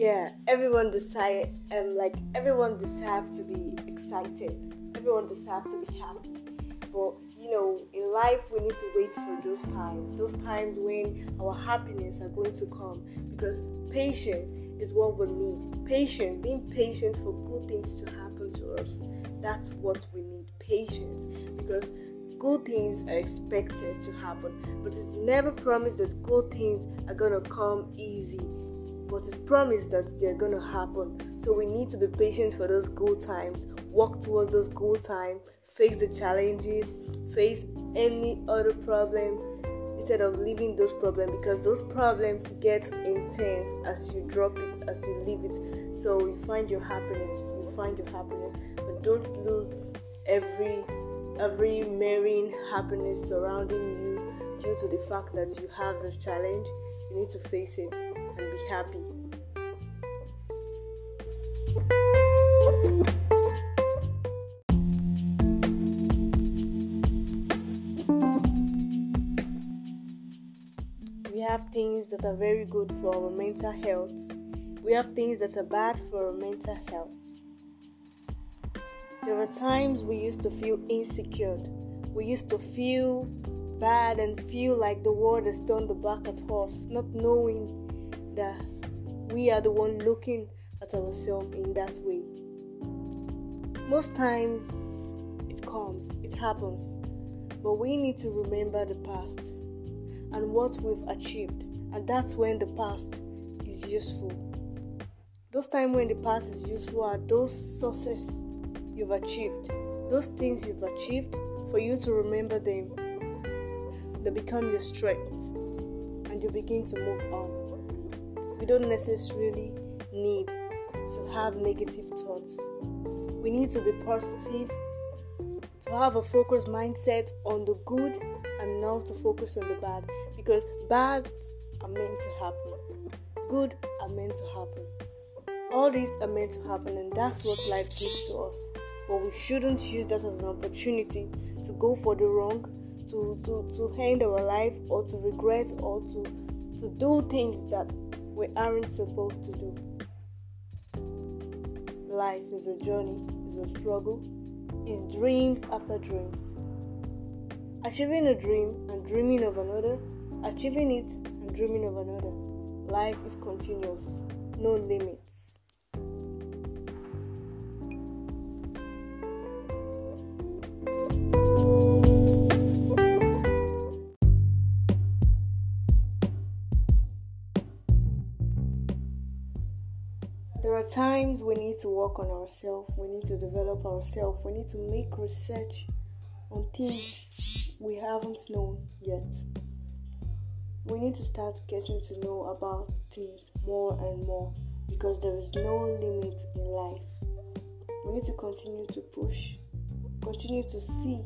yeah, everyone decide um like everyone deserves to be excited. Everyone deserves to be happy. But you know, in life we need to wait for those times. Those times when our happiness are going to come because patience is what we need. Patience, being patient for good things to happen to us. That's what we need. Patience. Because good things are expected to happen, but it's never promised that good things are gonna come easy. But it's promised that they're gonna happen. So we need to be patient for those good times, walk towards those good times, face the challenges, face any other problem instead of leaving those problems because those problems get intense as you drop it, as you leave it. So you find your happiness, you find your happiness, but don't lose every every marrying happiness surrounding you due to the fact that you have the challenge. You need to face it and be happy. We have things that are very good for our mental health. We have things that are bad for our mental health. There were times we used to feel insecure. We used to feel bad and feel like the world has turned the back at us, not knowing that we are the one looking at ourselves in that way. Most times it comes, it happens, but we need to remember the past and what we've achieved, and that's when the past is useful. Those times when the past is useful are those successes you've achieved, those things you've achieved, for you to remember them, they become your strength and you begin to move on. You don't necessarily need to have negative thoughts. We need to be positive, to have a focused mindset on the good and not to focus on the bad because bad are meant to happen, good are meant to happen. All these are meant to happen, and that's what life gives to us but we shouldn't use that as an opportunity to go for the wrong, to, to, to end our life, or to regret, or to, to do things that we aren't supposed to do. Life is a journey, is a struggle, is dreams after dreams. Achieving a dream and dreaming of another, achieving it and dreaming of another. Life is continuous, no limits. There are times we need to work on ourselves, we need to develop ourselves, we need to make research on things we haven't known yet. We need to start getting to know about things more and more because there is no limit in life. We need to continue to push, continue to see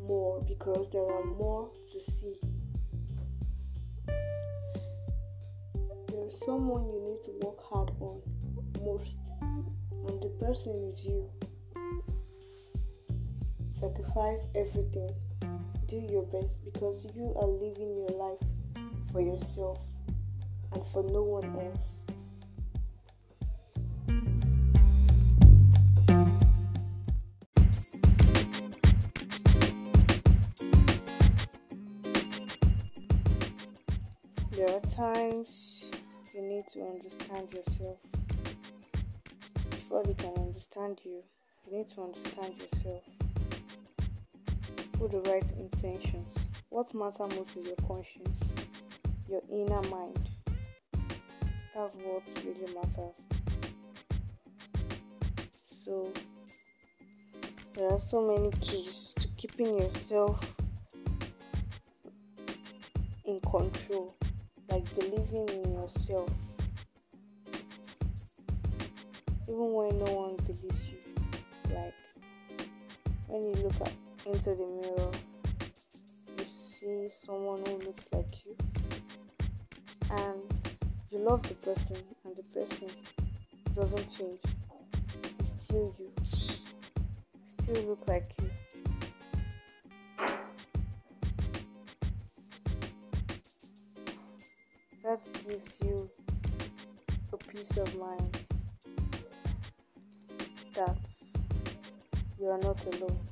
more because there are more to see. There is someone you need to work hard on most, and the person is you. Sacrifice everything, do your best because you are living your life for yourself and for no one else. There are times you need to understand yourself. Before they can understand you, you need to understand yourself. Put the right intentions. What matters most is your conscience, your inner mind. That's what really matters. So, there are so many keys to keeping yourself in control, like believing in yourself even when no one believes you. Like when you look at, into the mirror, you see someone who looks like you, and you love the person, and the person doesn't change. It's still you. Still look like you. That gives you a peace of mind that you are not alone.